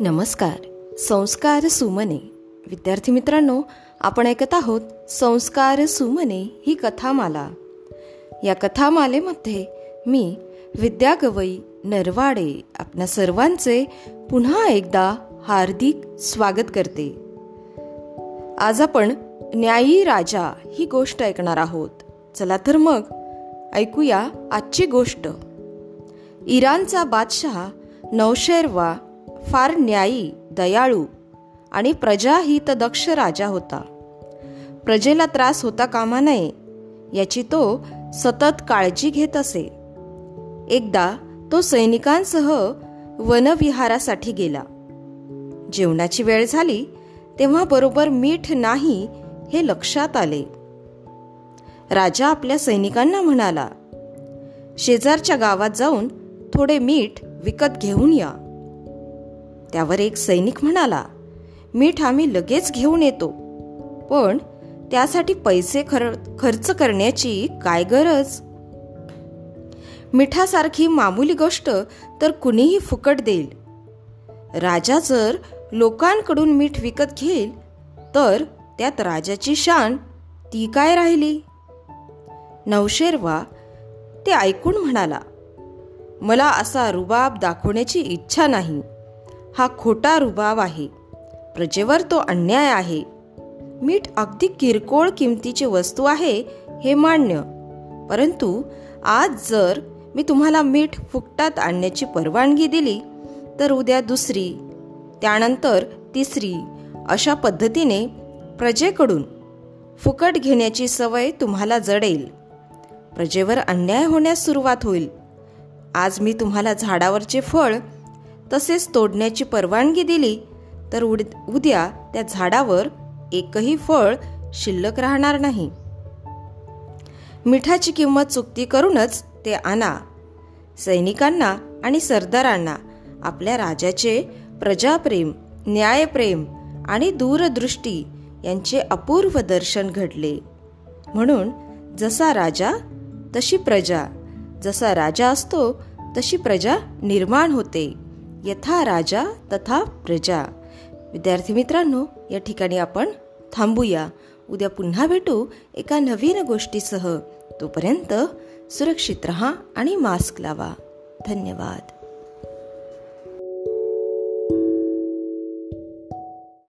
नमस्कार. संस्कार सुमने. विद्यार्थी मित्रांनो आपण ऐकत आहोत संस्कार सुमने ही कथामाला. या कथामालेमध्ये मी विद्या गवई नरवाडे आपल्या सर्वांचे पुन्हा एकदा हार्दिक स्वागत करते. आज आपण न्यायी राजा ही गोष्ट ऐकणार आहोत. चला तर मग ऐकूया आजची गोष्ट. इराणचा बादशहा नौशेरवा फार न्यायी दयाळू आणि प्रजाहित दक्ष राजा होता. प्रजेला त्रास होता कामा नये याची तो सतत काळजी घेत असे. एकदा तो सैनिकांसह वनविहारासाठी गेला. जेवणाची वेळ झाली तेव्हा बरोबर मीठ नाही हे लक्षात आले. राजा आपल्या सैनिकांना म्हणाला शेजारच्या गावात जाऊन थोडे मीठ विकत घेऊन या. त्यावर एक सैनिक म्हणाला मीठ आम्ही लगेच घेऊन येतो. पण त्यासाठी पैसे खर खर्च करण्याची काय गरज? मिठासारखी मामूली गोष्ट तर कुणीही फुकट देईल. राजा जर लोकांकडून मीठ विकत घेईल तर त्यात राजाची शान ती काय राहिली? नवशेरवा ते ऐकून म्हणाला मला असा रुबाब दाखवण्याची इच्छा नाही. हा खोटा रुबाब आहे. प्रजेवर तो अन्याय आहे. मीठ अगदी किरकोळ किमतीची वस्तू आहे हे मान्य. परंतु आज जर मी तुम्हाला मीठ फुकटात आणण्याची परवानगी दिली तर उद्या दुसरी त्यानंतर तिसरी अशा पद्धतीने प्रजेकडून फुकट घेण्याची सवय तुम्हाला जडेल. प्रजेवर अन्याय होण्यास सुरुवात होईल. आज मी तुम्हाला झाडावरचे फळ तसेच तोडण्याची परवानगी दिली तर उड उद्या त्या झाडावर एकही फळ शिल्लक राहणार नाही. मिठाची किंमत चुकती करूनच ते आणा. सैनिकांना आणि सरदारांना आपल्या राजाचे प्रजाप्रेम न्यायप्रेम आणि दूरदृष्टी यांचे अपूर्व दर्शन घडले. म्हणून जसा राजा तशी प्रजा. जसा राजा असतो तशी प्रजा निर्माण होते. यथा राजा तथा प्रजा. विद्यार्थी मित्रांनो या ठिकाणी आपण थांबूया. उद्या पुन्हा भेटू एका नवीन गोष्टीसह. तोपर्यंत सुरक्षित रहा आणि मास्क लावा. धन्यवाद.